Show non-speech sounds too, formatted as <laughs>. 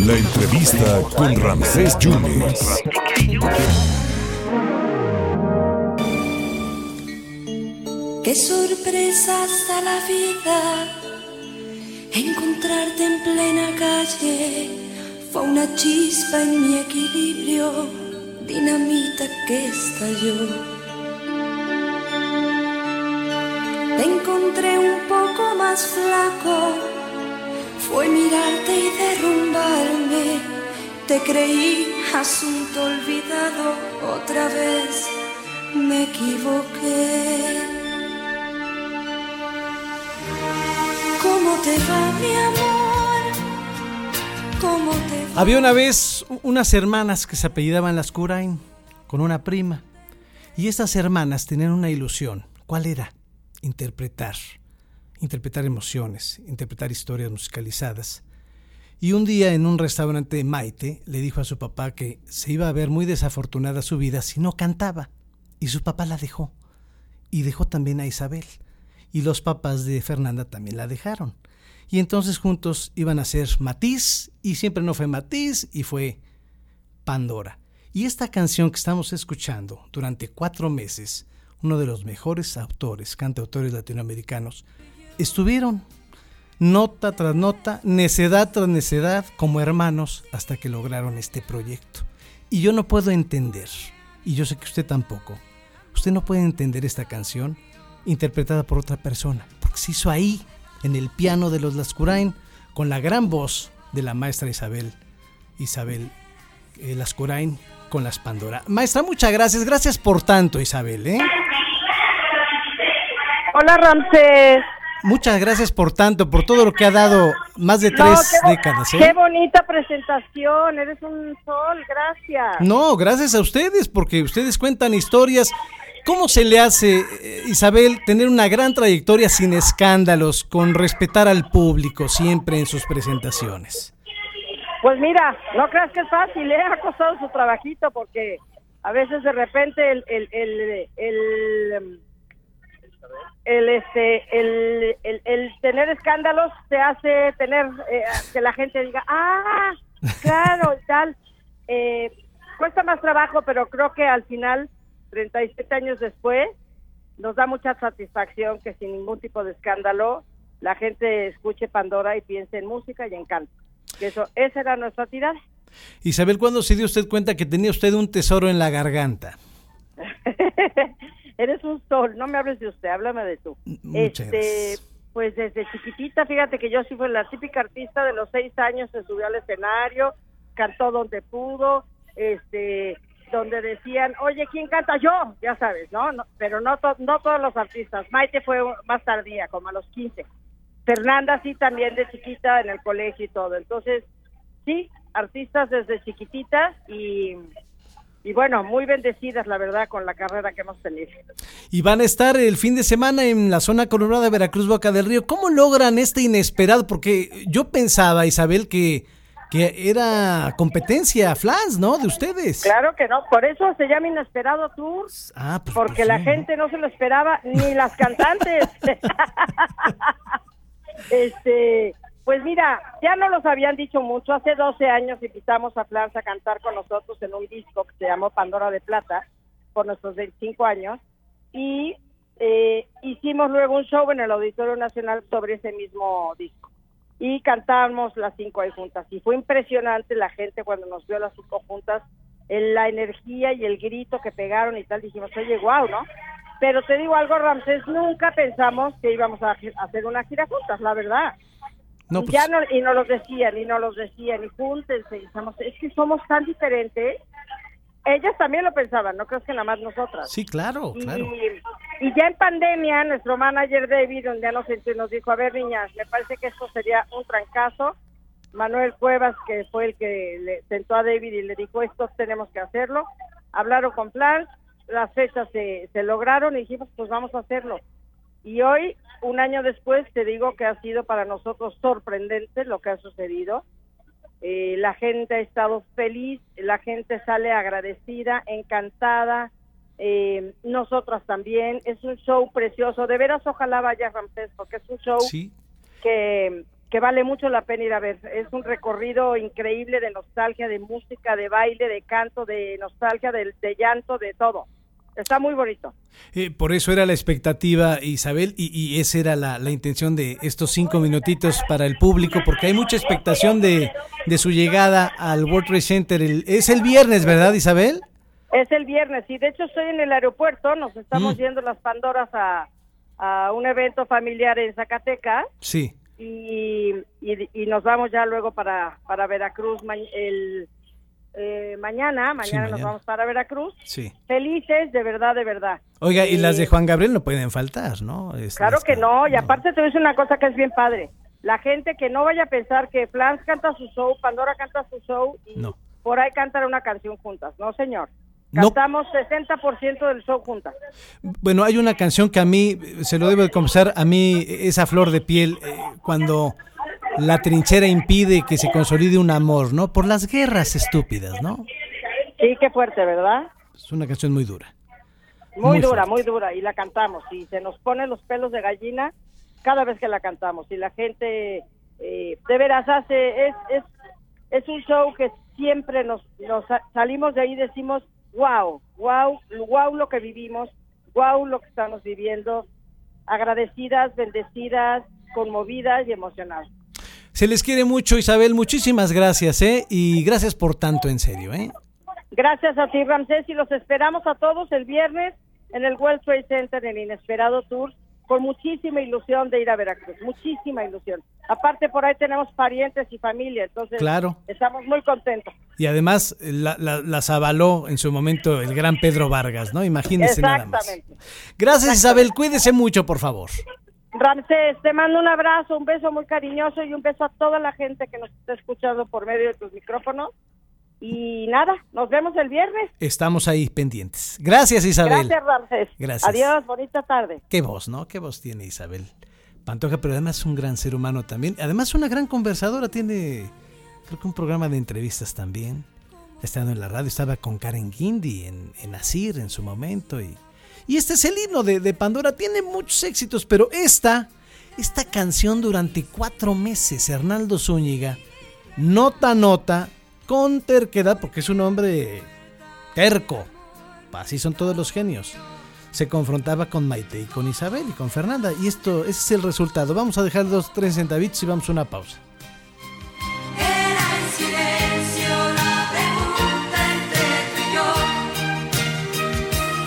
La entrevista con Ramsés Yunes. Qué sorpresa hasta la vida encontrarte en plena calle. Fue una chispa en mi equilibrio, dinamita que estalló. Te encontré un poco más flaco, fue mirarte y derrumbarme. Te creí asunto olvidado, otra vez me equivoqué. ¿Cómo te va, mi amor? ¿Cómo te va? Había una vez unas hermanas que se apellidaban Lascurain con una prima. Y estas hermanas tenían una ilusión. ¿Cuál era? Interpretar. Interpretar emociones, interpretar historias musicalizadas. Y un día en un restaurante Maite le dijo a su papá que se iba a ver muy desafortunada su vida si no cantaba. Y su papá la dejó. Y dejó también a Isabel y los papás de Fernanda también la dejaron. Y entonces juntos iban a ser Matiz y siempre no fue Matiz y fue Pandora. Y esta canción que estamos escuchando durante cuatro meses, uno de los mejores autores, cantautores latinoamericanos, estuvieron nota tras nota, necedad tras necedad, como hermanos, hasta que lograron este proyecto. Y yo no puedo entender, y yo sé que usted tampoco, usted no puede entender esta canción interpretada por otra persona, porque se hizo ahí, en el piano de los Lascurain, con la gran voz de la maestra Isabel, Isabel eh, Lascurain, con las Pandora. Maestra, muchas gracias, gracias por tanto, Isabel. ¿eh? Hola, Ramsés. Muchas gracias por tanto, por todo lo que ha dado más de tres décadas. ¿eh? Qué bonita presentación, eres un sol, gracias. No, gracias a ustedes, porque ustedes cuentan historias ¿Cómo se le hace, eh, Isabel, tener una gran trayectoria sin escándalos, con respetar al público siempre en sus presentaciones? Pues mira, no creas que es fácil, le ¿eh? ha costado su trabajito porque a veces de repente el, el, el, el, el este, el, el, tener escándalos te hace tener eh, que la gente diga, ah, claro, y tal. cuesta más trabajo, pero creo que al final 37 años después, nos da mucha satisfacción que sin ningún tipo de escándalo la gente escuche Pandora y piense en música y en canto. Que eso, esa era nuestra tirada. Isabel, ¿cuándo se dio usted cuenta que tenía usted un tesoro en la garganta? <laughs> Eres un sol, no me hables de usted, háblame de tú. este, Pues desde chiquitita, fíjate que yo sí fui la típica artista de los seis años, se subió al escenario, cantó donde pudo, este, donde decían, oye, ¿quién canta yo? Ya sabes, ¿no? pero no, no todos los artistas. Maite fue más tardía, como a los 15. Fernanda sí también de chiquita en el colegio y todo. Entonces, sí, artistas desde chiquititas y, y bueno, muy bendecidas, la verdad, con la carrera que hemos tenido. Y van a estar el fin de semana en la zona colorada de Veracruz, Boca del Río. ¿Cómo logran este inesperado? Porque yo pensaba, Isabel, que que era competencia Flans, ¿no? De ustedes. Claro que no, por eso se llama Inesperado Tour. Ah, pues porque la gente no se lo esperaba, ni las cantantes. <laughs> <laughs> este, pues mira, ya no los habían dicho mucho. Hace 12 años invitamos a Flans a cantar con nosotros en un disco que se llamó Pandora de Plata, por nuestros 25 años. Y eh, hicimos luego un show en el Auditorio Nacional sobre ese mismo disco y cantamos las cinco ahí juntas. Y fue impresionante la gente cuando nos vio las cinco juntas, en la energía y el grito que pegaron y tal, dijimos, oye, wow, ¿no? Pero te digo algo, Ramsés, nunca pensamos que íbamos a hacer una gira juntas, la verdad. No, y, ya pues no, y nos lo decían, y nos los decían, y júntense, y es que somos tan diferentes ellas también lo pensaban, no creo que nada más nosotras. Sí, claro, y, claro. Y ya en pandemia, nuestro manager David, donde nos, nos dijo, a ver niñas, me parece que esto sería un trancazo. Manuel Cuevas, que fue el que le sentó a David y le dijo, esto tenemos que hacerlo. Hablaron con Plan, las fechas se, se lograron y dijimos, pues vamos a hacerlo. Y hoy, un año después, te digo que ha sido para nosotros sorprendente lo que ha sucedido eh, la gente ha estado feliz, la gente sale agradecida, encantada, eh, nosotras también. Es un show precioso, de veras ojalá vaya Ramsés, porque es un show que, que vale mucho la pena ir a ver. Es un recorrido increíble de nostalgia, de música, de baile, de canto, de nostalgia, de, de llanto, de todo. Está muy bonito. Eh, por eso era la expectativa, Isabel, y, y esa era la, la, intención de estos cinco minutitos para el público, porque hay mucha expectación de, de su llegada al World Trade Center. El, es el viernes, ¿verdad, Isabel? Es el viernes, y de hecho estoy en el aeropuerto, nos estamos mm. yendo las Pandoras a, a un evento familiar en Zacatecas. Sí y, y, nos vamos ya luego para, para Veracruz el eh, mañana, mañana, nos vamos para Veracruz. Sí. Felices, de verdad, de verdad. Oiga, y las de Juan Gabriel no pueden faltar, ¿no? Es, claro que no, y aparte te voy a decir una cosa que es bien padre. La gente que no vaya a pensar que Flans canta su show, Pandora canta su show y por ahí cantan una canción juntas. No, señor. Cantamos 60% del show juntas. Bueno, hay una canción que a mí, se lo debo de confesar, a mí esa flor de piel, eh, cuando la trinchera impide que se consolide un amor, ¿no? Por las guerras estúpidas, ¿no? Sí, qué fuerte, ¿verdad? Es una canción muy dura. Muy, dura, muy dura, y la cantamos, y se nos ponen los pelos de gallina cada vez que la cantamos, y la gente, eh, de veras, hace, es, es, es un show que siempre nos, nos salimos de ahí y decimos, wow, wow, wow lo que vivimos, wow lo que estamos viviendo, agradecidas, bendecidas, conmovidas y emocionadas. Se les quiere mucho, Isabel, muchísimas gracias, ¿eh? Y gracias por tanto, en serio, ¿eh? Gracias a ti, Ramsés, y los esperamos a todos el viernes en el World Trade Center, en Inesperado Tour, con muchísima ilusión de ir a Veracruz, muchísima ilusión. Aparte por ahí tenemos parientes y familia, entonces claro. estamos muy contentos. Y además la, las avaló en su momento el gran Pedro Vargas, ¿no? Imagínese nada más. Gracias Isabel, cuídese mucho, por favor. Ramsés, te mando un abrazo, un beso muy cariñoso y un beso a toda la gente que nos está escuchando por medio de tus micrófonos. Y nada, nos vemos el viernes. Estamos ahí pendientes. Gracias, Isabel. Gracias, Ramsés. Gracias. Adiós, bonita tarde. Qué voz, ¿no? Qué voz tiene Isabel Pantoja, pero además es un gran ser humano también. Además, una gran conversadora. Tiene, creo que un programa de entrevistas también. Estando en la radio, estaba con Karen Guindy en, en Asir en su momento. Y, y este es el himno de, de Pandora. Tiene muchos éxitos, pero esta, esta canción durante cuatro meses, Hernaldo Zúñiga, nota nota, con terquedad, porque es un hombre terco. Así son todos los genios. Se confrontaba con Maite y con Isabel y con Fernanda. Y esto, es el resultado. Vamos a dejar los tres centavitos y vamos a una pausa.